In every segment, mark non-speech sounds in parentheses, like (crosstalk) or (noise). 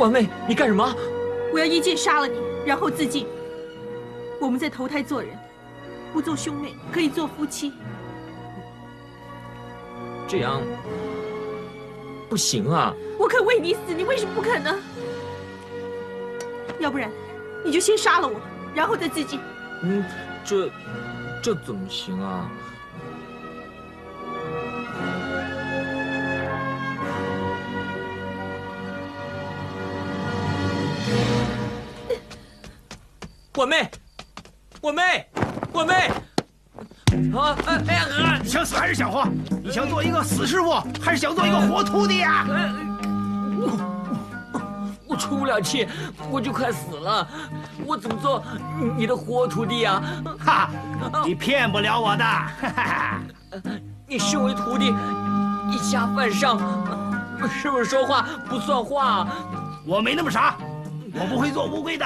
婉妹，你干什么？我要一剑杀了你，然后自尽。我们再投胎做人，不做兄妹，可以做夫妻。这样不行啊！我肯为你死，你为什么不肯呢？要不然，你就先杀了我，然后再自尽。嗯，这这怎么行啊？我妹，我妹！啊！哎哎呀！你想死还是想活？你想做一个死师傅，还是想做一个活徒弟呀？我我出不了气，我就快死了。我怎么做你的活徒弟呀？哈！你骗不了我的。哈哈！你身为徒弟，以下犯上，是不是说话不算话？我没那么傻，我不会做乌龟的。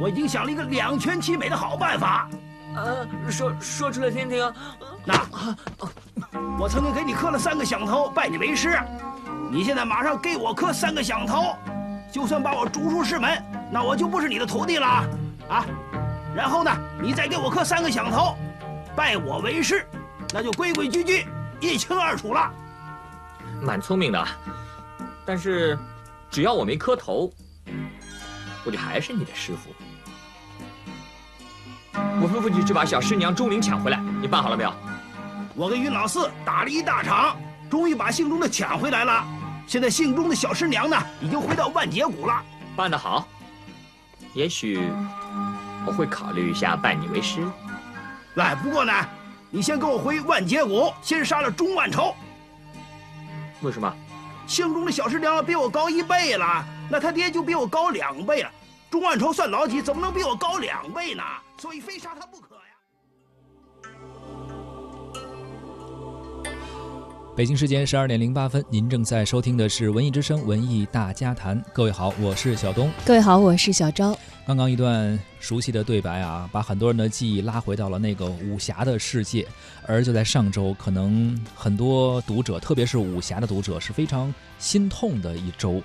我已经想了一个两全其美的好办法。呃，说说出来听听。那我曾经给你磕了三个响头，拜你为师。你现在马上给我磕三个响头，就算把我逐出师门，那我就不是你的徒弟了啊！然后呢，你再给我磕三个响头，拜我为师，那就规规矩矩，一清二楚了。蛮聪明的，但是只要我没磕头，我就还是你的师傅。我吩咐你去把小师娘钟灵抢回来，你办好了没有？我跟云老四打了一大场，终于把姓钟的抢回来了。现在姓钟的小师娘呢，已经回到万劫谷了。办得好，也许我会考虑一下拜你为师。来，不过呢，你先跟我回万劫谷，先杀了钟万仇。为什么？姓钟的小师娘比我高一倍了，那他爹就比我高两倍了。钟万仇算老几？怎么能比我高两倍呢？所以非杀他不可呀！北京时间十二点零八分，您正在收听的是《文艺之声·文艺大家谈》。各位好，我是小东。各位好，我是小昭。刚刚一段熟悉的对白啊，把很多人的记忆拉回到了那个武侠的世界。而就在上周，可能很多读者，特别是武侠的读者，是非常心痛的一周。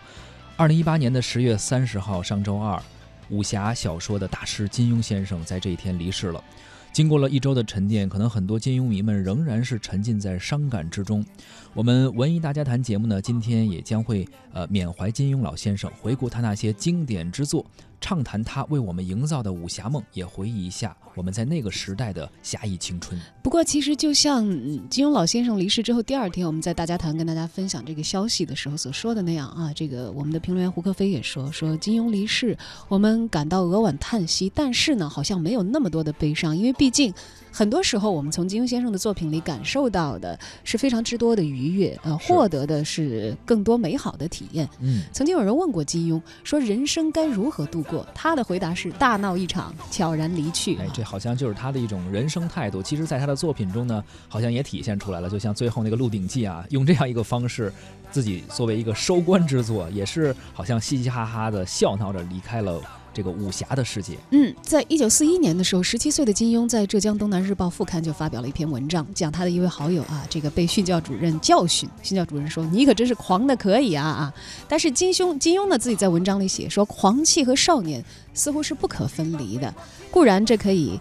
二零一八年的十月三十号，上周二。武侠小说的大师金庸先生在这一天离世了。经过了一周的沉淀，可能很多金庸迷们仍然是沉浸在伤感之中。我们文艺大家谈节目呢，今天也将会呃缅怀金庸老先生，回顾他那些经典之作。畅谈他为我们营造的武侠梦，也回忆一下我们在那个时代的侠义青春。不过，其实就像金庸老先生离世之后第二天，我们在大家谈跟大家分享这个消息的时候所说的那样啊，这个我们的评论员胡克飞也说说金庸离世，我们感到扼腕叹息，但是呢，好像没有那么多的悲伤，因为毕竟。很多时候，我们从金庸先生的作品里感受到的是非常之多的愉悦，呃，获得的是更多美好的体验。嗯，曾经有人问过金庸，说人生该如何度过？他的回答是大闹一场，悄然离去。哎，这好像就是他的一种人生态度。其实，在他的作品中呢，好像也体现出来了。就像最后那个《鹿鼎记》啊，用这样一个方式，自己作为一个收官之作，也是好像嘻嘻哈哈的笑闹着离开了。这个武侠的世界，嗯，在一九四一年的时候，十七岁的金庸在浙江东南日报副刊就发表了一篇文章，讲他的一位好友啊，这个被训教主任教训，训教主任说你可真是狂的可以啊啊！但是金庸金庸呢自己在文章里写说，狂气和少年似乎是不可分离的，固然这可以。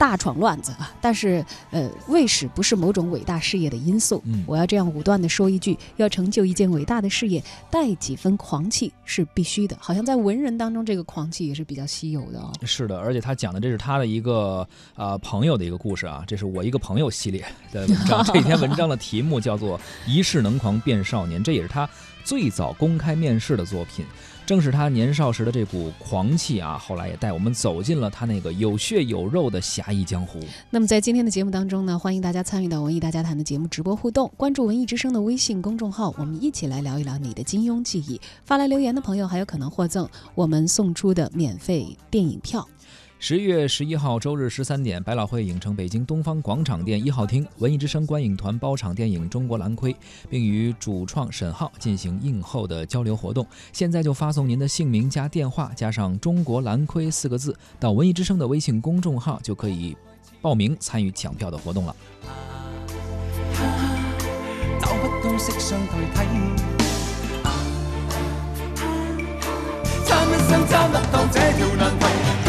大闯乱子啊！但是，呃，卫史不是某种伟大事业的因素。嗯，我要这样武断的说一句：要成就一件伟大的事业，带几分狂气是必须的。好像在文人当中，这个狂气也是比较稀有的哦。是的，而且他讲的这是他的一个啊朋友的一个故事啊，这是我一个朋友系列的文章。这篇文章的题目叫做《一世能狂变少年》，这也是他最早公开面世的作品。正是他年少时的这股狂气啊，后来也带我们走进了他那个有血有肉的侠义江湖。那么在今天的节目当中呢，欢迎大家参与到文艺大家谈的节目直播互动，关注文艺之声的微信公众号，我们一起来聊一聊你的金庸记忆。发来留言的朋友还有可能获赠我们送出的免费电影票。十一月十一号周日十三点，百老汇影城北京东方广场店一号厅，文艺之声观影团包场电影《中国蓝盔》，并与主创沈浩进行映后的交流活动。现在就发送您的姓名加电话加上“中国蓝盔”四个字到文艺之声的微信公众号，就可以报名参与抢票的活动了。找不到色相代替。想揸得到這條難題，跟風品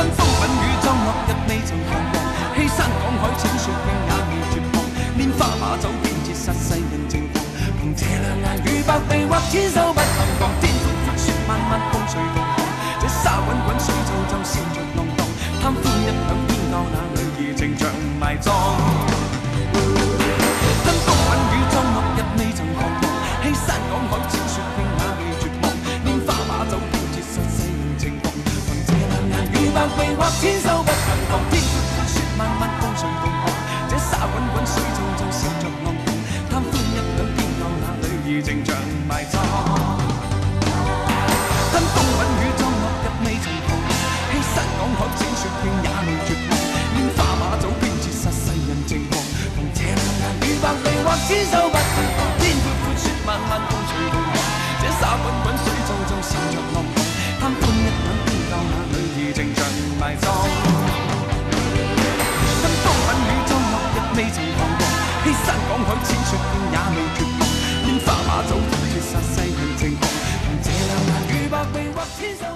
與裝落日未曾彷徨，欺山赶海淺雪徑也未绝望，拈花把酒偏折煞世人情狂，凭这两眼与百臂或千手不能防，天阔阔雪漫漫共隨同航，这沙滚滚水皱皱笑着浪荡。贪欢一晌偏教那女儿情长埋葬。或千手不能防，天闊闊雪漫漫共隨同航，這沙滚滚水皺皺笑着浪蕩，貪歡一晌偏教那女兒情長埋葬。跟風品與裝落日未曾彷徨，欺山赶海淺雪徑也未绝望，拈花把酒偏折煞世人情狂，憑這兩眼與百臂或千手不能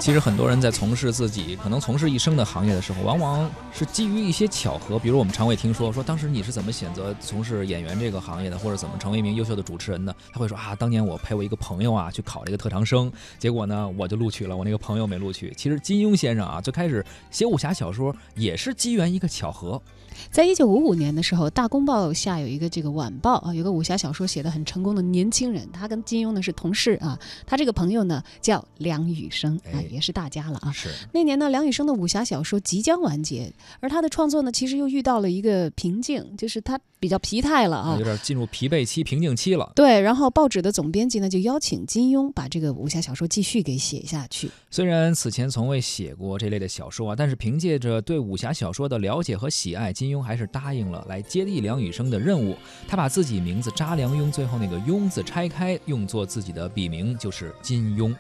其实很多人在从事自己可能从事一生的行业的时候，往往是基于一些巧合。比如我们常会听说，说当时你是怎么选择从事演员这个行业的，或者怎么成为一名优秀的主持人的？他会说啊，当年我陪我一个朋友啊去考这个特长生，结果呢我就录取了，我那个朋友没录取。其实金庸先生啊，最开始写武侠小说也是机缘一个巧合。在一九五五年的时候，《大公报》下有一个这个晚报啊，有个武侠小说写的很成功的年轻人，他跟金庸呢是同事啊。他这个朋友呢叫梁羽生啊哎，也是大家了啊。是那年呢，梁羽生的武侠小说即将完结，而他的创作呢，其实又遇到了一个瓶颈，就是他比较疲态了啊有。点进入疲惫期、瓶颈期了。对，然后报纸的总编辑呢就邀请金庸把这个武侠小说继续给写下去。虽然此前从未写过这类的小说啊，但是凭借着对武侠小说的了解和喜爱，金庸还是答应了来接替梁羽生的任务。他把自己名字查良镛最后那个“庸”字拆开，用作自己的笔名，就是金庸。《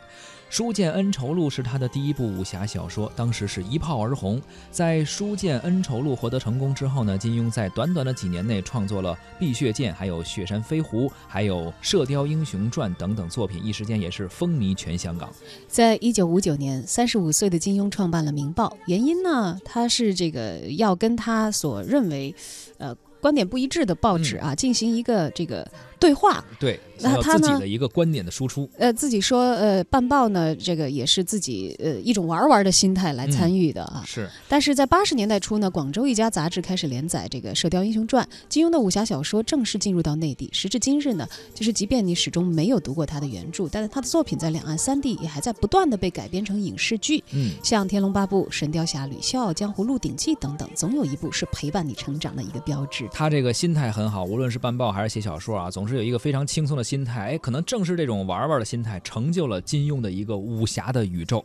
书剑恩仇录》是他的第一部武侠小说，当时是一炮而红。在《书剑恩仇录》获得成功之后呢，金庸在短短的几年内创作了《碧血剑》、还有《雪山飞狐》、还有《射雕英雄传》等等作品，一时间也是风靡全香港。在一九五九年，三十五岁的金庸创办了《明报》，原因呢，他是这个要跟他所认为，呃，观点不一致的报纸啊，进行一个这个对话。对，那他呢自己的一个观点的输出。呃，自己说，呃，办报呢，这个也是自己呃一种玩玩的心态来参与的啊。是，但是在八十年代初呢，广州一家杂志开始连载这个《射雕英雄传》，金庸的武侠小说正式进入到内地。时至今日呢，就是即便你始终没有读过他的原著，但是他的作品在两岸三地也还在不断的被改编成影视剧。嗯，像《天龙八部》《神雕侠侣》《笑傲江湖》《鹿鼎记》等等，总有一部是陪伴你成长的一个标志。他这个心态很好，无论是办报还是写小说啊，总是有一个非常轻松的心态。哎，可能正是这种玩玩的心态，成就了金庸的一个武侠的宇宙。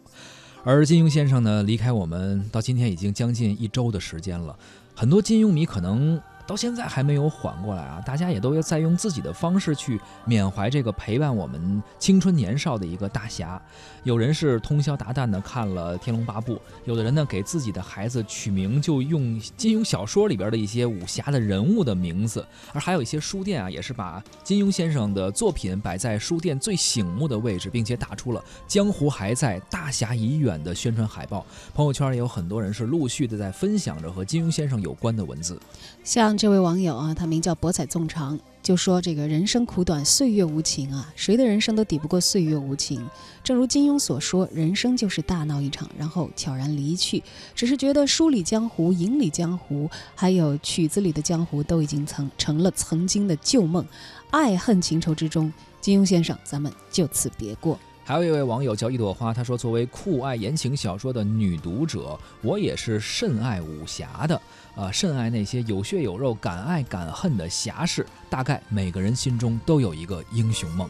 而金庸先生呢，离开我们到今天已经将近一周的时间了，很多金庸迷可能。到现在还没有缓过来啊！大家也都在用自己的方式去缅怀这个陪伴我们青春年少的一个大侠。有人是通宵达旦的看了《天龙八部》，有的人呢给自己的孩子取名就用金庸小说里边的一些武侠的人物的名字，而还有一些书店啊，也是把金庸先生的作品摆在书店最醒目的位置，并且打出了“江湖还在，大侠已远”的宣传海报。朋友圈也有很多人是陆续的在分享着和金庸先生有关的文字。像这位网友啊，他名叫博采纵长，就说这个人生苦短，岁月无情啊，谁的人生都抵不过岁月无情。正如金庸所说，人生就是大闹一场，然后悄然离去。只是觉得书里江湖、影里江湖，还有曲子里的江湖，都已经曾成了曾经的旧梦。爱恨情仇之中，金庸先生，咱们就此别过。还有一位网友叫一朵花，他说：“作为酷爱言情小说的女读者，我也是甚爱武侠的，啊、甚爱那些有血有肉、敢爱敢恨的侠士。大概每个人心中都有一个英雄梦。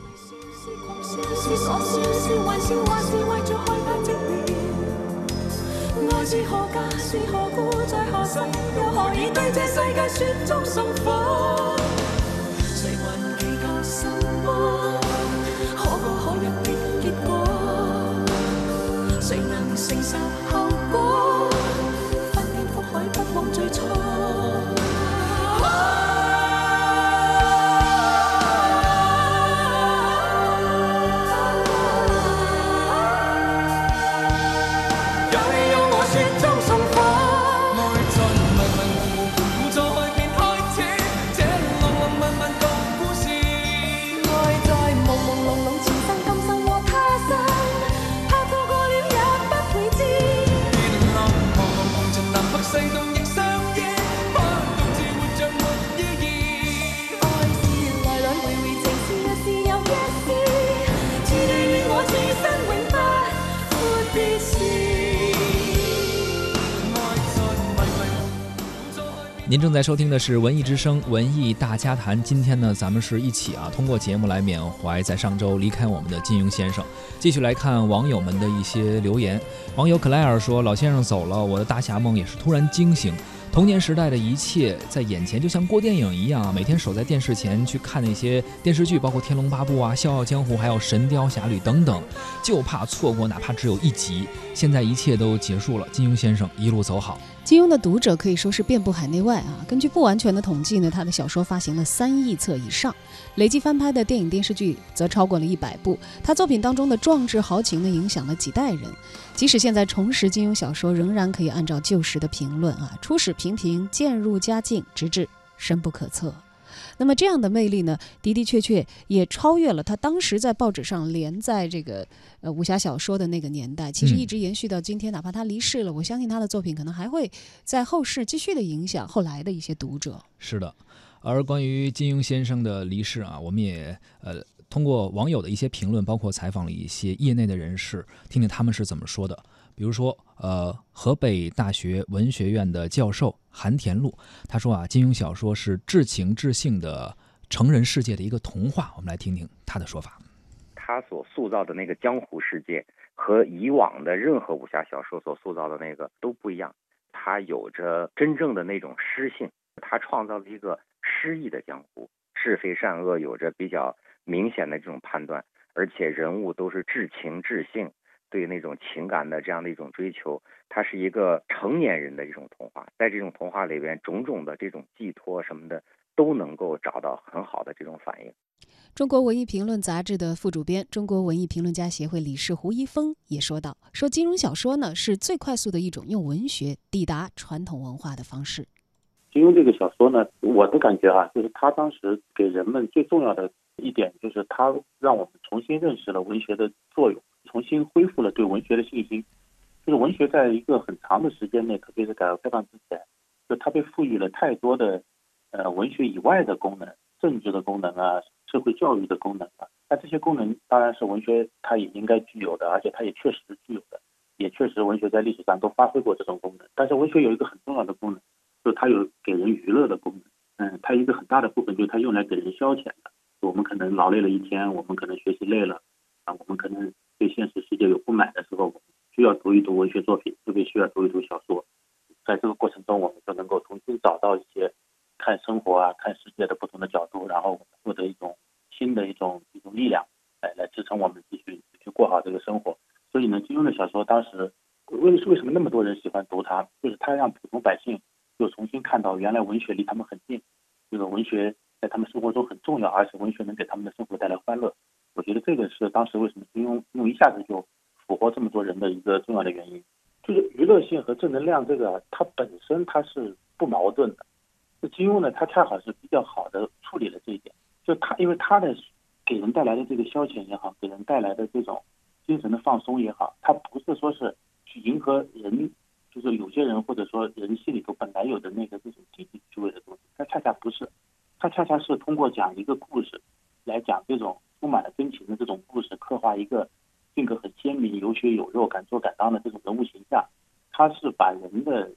是傻笑，是玩笑，還是為着害怕寂寥？愛是何價，是何故，在何世，又何以对这世界雪中送火？誰還祈您正在收听的是《文艺之声·文艺大家谈》。今天呢，咱们是一起啊，通过节目来缅怀在上周离开我们的金庸先生。继续来看网友们的一些留言。网友克莱尔说：“老先生走了，我的大侠梦也是突然惊醒。童年时代的一切在眼前，就像过电影一样啊，每天守在电视前去看那些电视剧，包括《天龙八部》啊、《笑傲江湖》还有《神雕侠侣》等等，就怕错过哪怕只有一集。现在一切都结束了，金庸先生一路走好。”金庸的读者可以说是遍布海内外啊。根据不完全的统计呢，他的小说发行了三亿册以上，累计翻拍的电影电视剧则超过了一百部。他作品当中的壮志豪情呢，影响了几代人。即使现在重拾金庸小说，仍然可以按照旧时的评论啊，初始平平，渐入佳境，直至深不可测。那么这样的魅力呢，的的确确也超越了他当时在报纸上连载这个呃武侠小说的那个年代，其实一直延续到今天。哪怕他离世了，我相信他的作品可能还会在后世继续的影响后来的一些读者。是的，而关于金庸先生的离世啊，我们也呃通过网友的一些评论，包括采访了一些业内的人士，听听他们是怎么说的。比如说，呃，河北大学文学院的教授韩田禄，他说啊，金庸小说是至情至性的成人世界的一个童话。我们来听听他的说法。他所塑造的那个江湖世界和以往的任何武侠小说所塑造的那个都不一样，他有着真正的那种诗性，他创造了一个诗意的江湖，是非善恶有着比较明显的这种判断，而且人物都是至情至性。对那种情感的这样的一种追求，它是一个成年人的一种童话，在这种童话里边，种种的这种寄托什么的，都能够找到很好的这种反应。中国文艺评论杂志的副主编、中国文艺评论家协会理事胡一峰也说道：“说金庸小说呢，是最快速的一种用文学抵达传统文化的方式。金庸这个小说呢，我的感觉啊，就是他当时给人们最重要的一点，就是他让我们重新认识了文学的作用。”重新恢复了对文学的信心，就是文学在一个很长的时间内，特别是改革开放之前，就它被赋予了太多的呃文学以外的功能，政治的功能啊，社会教育的功能啊。那这些功能当然是文学它也应该具有的，而且它也确实具有的，也确实文学在历史上都发挥过这种功能。但是文学有一个很重要的功能，就是它有给人娱乐的功能。嗯，它一个很大的部分就是它用来给人消遣的。我们可能劳累了一天，我们可能学习累了啊，我们可能。对现实世界有不满的时候，需要读一读文学作品，特别需要读一读小说。在这个过程中，我们就能够重新找到一些看生活啊、看世界的不同的角度，然后获得一种新的一种一种力量，来来支撑我们继续去过好这个生活。所以呢，金庸的小说当时为为什么那么多人喜欢读它？就是他让普通百姓又重新看到原来文学离他们很近，这个文学在他们生活中很重要，而且文学能给他们的生活带来欢乐。我觉得这个是当时为什么金庸用一下子就俘获这么多人的一个重要的原因，就是娱乐性和正能量这个它本身它是不矛盾的。那金庸呢，他恰好是比较好的处理了这一点，就他因为他的给人带来的这个消遣也好，给人带来的这种精神的放松也好，他不是说是去迎合人，就是有些人或者说人心里头本来有的那个这种积极趣味的东西，他恰恰不是，他恰恰是通过讲一个故事来讲这种。充满了真情的这种故事，刻画一个性格很鲜明、有血有肉、敢做敢当的这种人物形象。他是把人的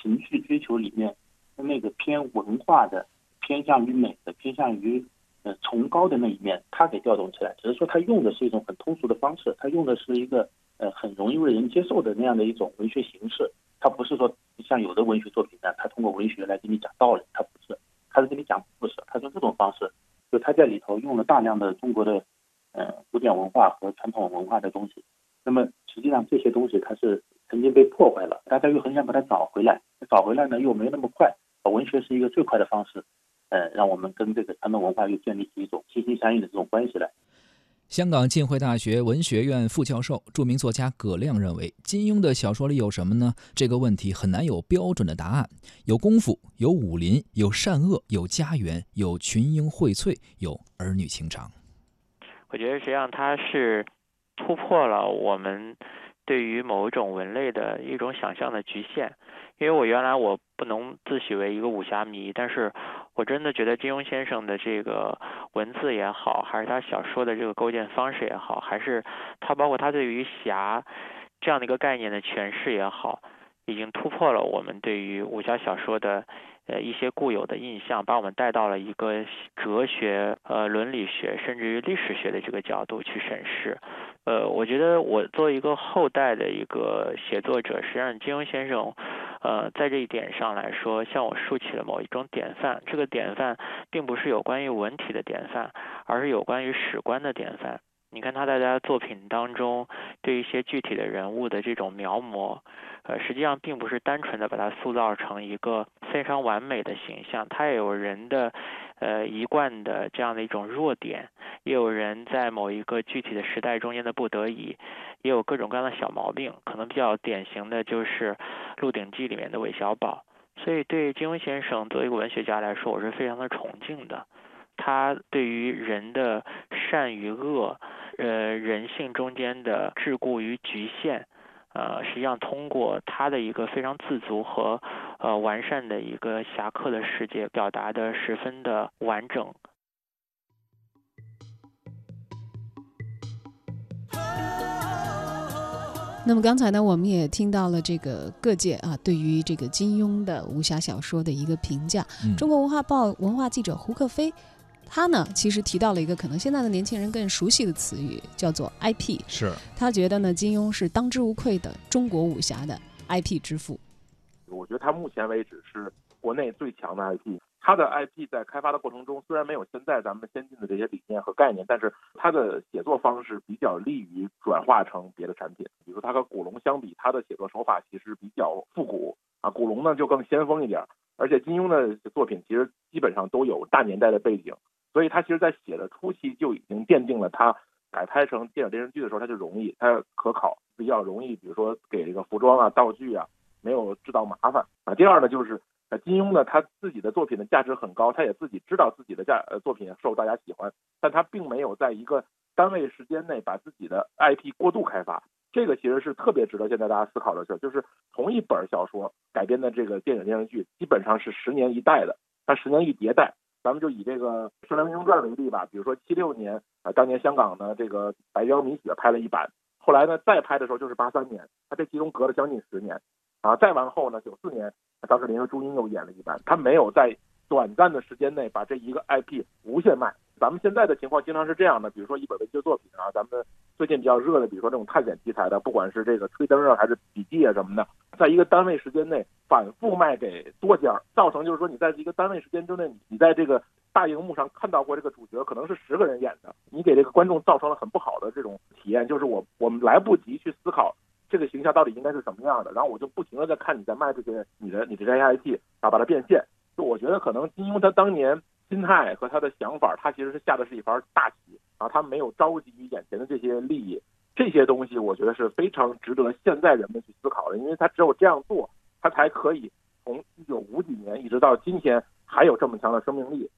情绪追求里面那个偏文化的、偏向于美的、偏向于呃崇高的那一面，他给调动起来。只是说他用的是一种很通俗的方式，他用的是一个呃很容易为人接受的那样的一种文学形式。他不是说像有的文学作品呢，他通过文学来给你讲道理，他不是，他是给你讲故事。他用这种方式。就他在里头用了大量的中国的，呃，古典文化和传统文化的东西。那么实际上这些东西它是曾经被破坏了，大家又很想把它找回来。找回来呢又没那么快。文学是一个最快的方式，呃，让我们跟这个传统文化又建立起一种心心相印的这种关系来。香港浸会大学文学院副教授、著名作家葛亮认为，金庸的小说里有什么呢？这个问题很难有标准的答案。有功夫，有武林，有善恶，有家园，有群英荟萃，有儿女情长。我觉得实际上它是突破了我们对于某一种文类的一种想象的局限。因为我原来我不能自诩为一个武侠迷，但是我真的觉得金庸先生的这个文字也好，还是他小说的这个构建方式也好，还是他包括他对于侠这样的一个概念的诠释也好，已经突破了我们对于武侠小说的呃一些固有的印象，把我们带到了一个哲学、呃伦理学甚至于历史学的这个角度去审视。呃，我觉得我作为一个后代的一个写作者，实际上金庸先生，呃，在这一点上来说，向我竖起了某一种典范。这个典范并不是有关于文体的典范，而是有关于史观的典范。你看他在他的作品当中对一些具体的人物的这种描摹，呃，实际上并不是单纯的把它塑造成一个非常完美的形象，他也有人的呃一贯的这样的一种弱点，也有人在某一个具体的时代中间的不得已，也有各种各样的小毛病，可能比较典型的就是《鹿鼎记》里面的韦小宝。所以对金庸先生作为一个文学家来说，我是非常的崇敬的。他对于人的善与恶，呃，人性中间的桎梏与局限，呃，实际上通过他的一个非常自足和呃完善的一个侠客的世界，表达的十分的完整。那么刚才呢，我们也听到了这个各界啊对于这个金庸的武侠小说的一个评价。嗯中国文化报文化记者胡克飞，他呢其实提到了一个可能现在的年轻人更熟悉的词语，叫做 IP。是他觉得呢，金庸是当之无愧的中国武侠的 IP 之父。我觉得它目前为止是国内最强的 IP。它的 IP 在开发的过程中，虽然没有现在咱们先进的这些理念和概念，但是它的写作方式比较利于转化成别的产品。比如它和古龙相比，它的写作手法其实比较复古啊，古龙呢就更先锋一点。而且金庸的作品其实基本上都有大年代的背景，所以他其实在写的初期就已经奠定了他改拍成电影电视剧的时候，它就容易，它可考，比较容易。比如说给这个服装啊、道具啊，没有制造麻烦啊。第二呢，就是呃金庸呢他自己的作品的价值很高，他也自己知道自己的价呃作品受大家喜欢，但他并没有在一个单位时间内把自己的 IP 过度开发。这个其实是特别值得现在大家思考的事儿，就是同一本小说改编的这个电影电视剧，基本上是十年一代的，它十年一迭代。咱们就以这个《射雕英雄传》为例吧，比如说七六年啊，当年香港呢这个《白貂米雪》拍了一版，后来呢再拍的时候就是八三年，它这其中隔了将近十年，啊，再往后呢九四年，当时联合朱茵又演了一版，他没有在短暂的时间内把这一个 IP 无限卖。咱们现在的情况经常是这样的，比如说一本文学作品啊，咱们最近比较热的，比如说这种探险题材的，不管是这个吹灯啊还是笔记啊什么的，在一个单位时间内反复卖给多家，造成就是说你在一个单位时间之内，你在这个大荧幕上看到过这个主角可能是十个人演的，你给这个观众造成了很不好的这种体验，就是我我们来不及去思考这个形象到底应该是什么样的，然后我就不停的在看你在卖这些你的你的这些 IP 啊，把它变现。就我觉得可能金庸他当年心态和他的想法，他其实是下的是一盘大棋啊，他没有着急于眼前的这些利益，这些东西我觉得是非常值得现在人们去思考的，因为他只有这样做，他才可以从一九五几年一直到今天还有这么强的生命力。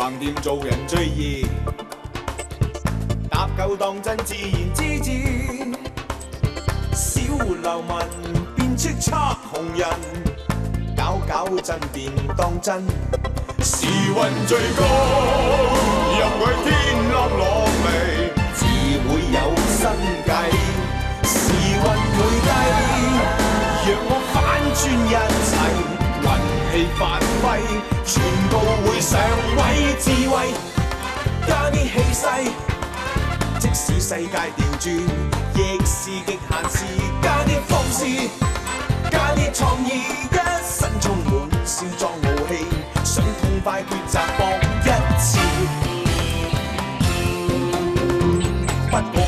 橫掂做人最易，搭夠當真自然之至。小流民變叱咤紅人，搞搞震便當真。時運最高，入去天落落微，自會有新計。時運會計，讓我反轉一切。運氣發揮，全部會上位智慧，加啲氣勢。即使世界調轉，亦是極限事，加啲放肆，加啲創意，一身充滿少壯傲气，想痛快抉擇搏一次。不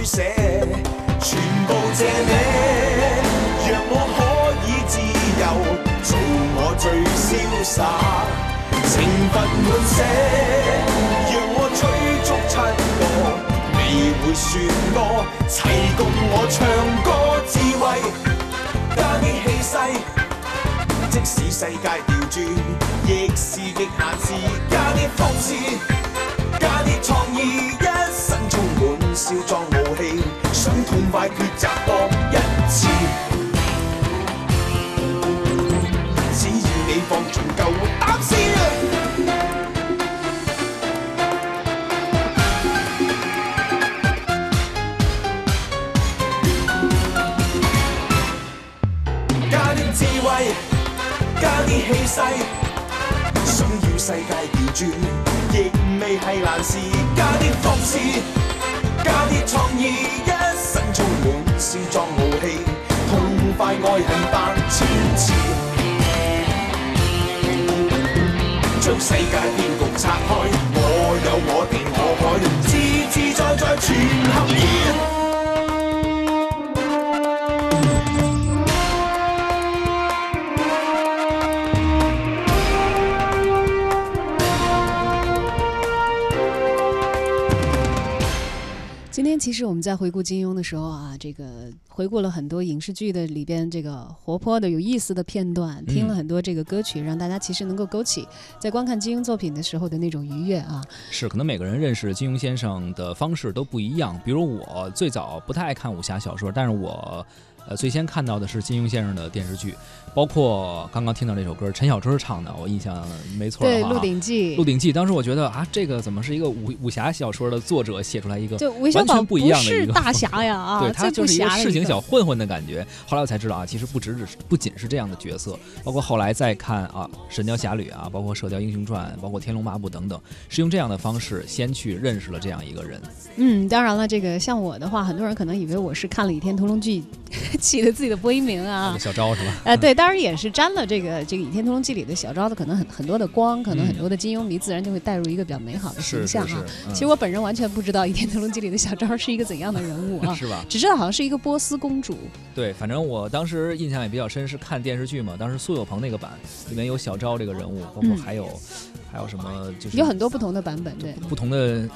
取捨，全部借你，让我可以自由，做我最潇洒，情分滿瀉，者，让我追逐七个，未会算多，齐共我唱歌智慧，加啲气势。即使世界调转，亦是极限事，加啲福字，啲我们在回顾金庸的时候啊，这个回顾了很多影视剧的里边这个活泼的、有意思的片段，听了很多这个歌曲，让大家其实能够勾起在观看金庸作品的时候的那种愉悦啊。是，可能每个人认识金庸先生的方式都不一样。比如我最早不太爱看武侠小说，但是我呃最先看到的是金庸先生的电视剧，包括刚刚听到这首歌陈小春唱的，我印象没错的对，《鹿鼎记》。鹿鼎记，当时我觉得啊，这个怎么是一个武武侠小说的作者写出来一个完全不一样的一个是大侠呀 (laughs) 啊，对他就是一个市井小混混的感觉。后来我才知道啊，其实不只只是不仅是这样的角色，包括后来再看啊《神雕侠侣》啊，包括《射雕英雄传》，包括《天龙八部》等等，是用这样的方式先去认识了这样一个人。嗯，当然了，这个像我的话，很多人可能以为我是看了《倚天屠龙记》(laughs) 起了自己的播音名啊。小昭是吧？呃，对，当然也是沾了这个这个《倚天屠龙记》里的小昭的可能很很多的光，可能很多的金庸迷自然就会带入一个比较美好的形象啊。其实我本人完全不知道《倚天屠龙记》里的小昭是一个怎样的人物啊，(laughs) 是吧？只知道好像是一个波斯公主。对，反正我当时印象也比较深，是看电视剧嘛，当时苏有朋那个版里面有小昭这个人物，包括嗯。还有、还有什么就是有很多不同的版本，对。不同的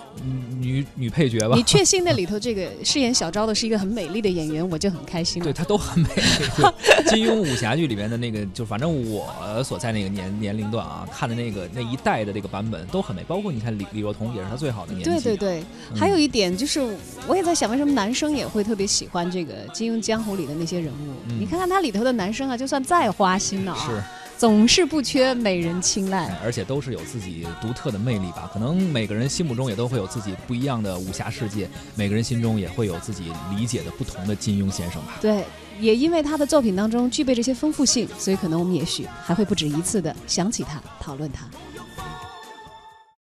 女女配角吧。你确信那里头这个饰演小昭的是一个很美丽的演员，我就很开心了。对，她都很美。对 (laughs) 金庸武侠剧里面的那个，就反正我所在那个年年龄段啊，看的那个那一代的这个版本都很美，包括你看李李若彤也是她最好的年纪。对对对，嗯还有一点就是，我也在想，为什么男生也会特别喜欢这个金庸江湖里的那些人物？嗯你看看他里头的男生啊，就算再花心了啊，是。总是不缺美人青睐。而且都是有自己独特的魅力吧。可能每个人心目中也都会有自己不一样的武侠世界，每个人心中也会有自己理解的不同的金庸先生吧。对，也因为他的作品当中具备这些丰富性，所以可能我们也许还会不止一次的想起他，讨论他。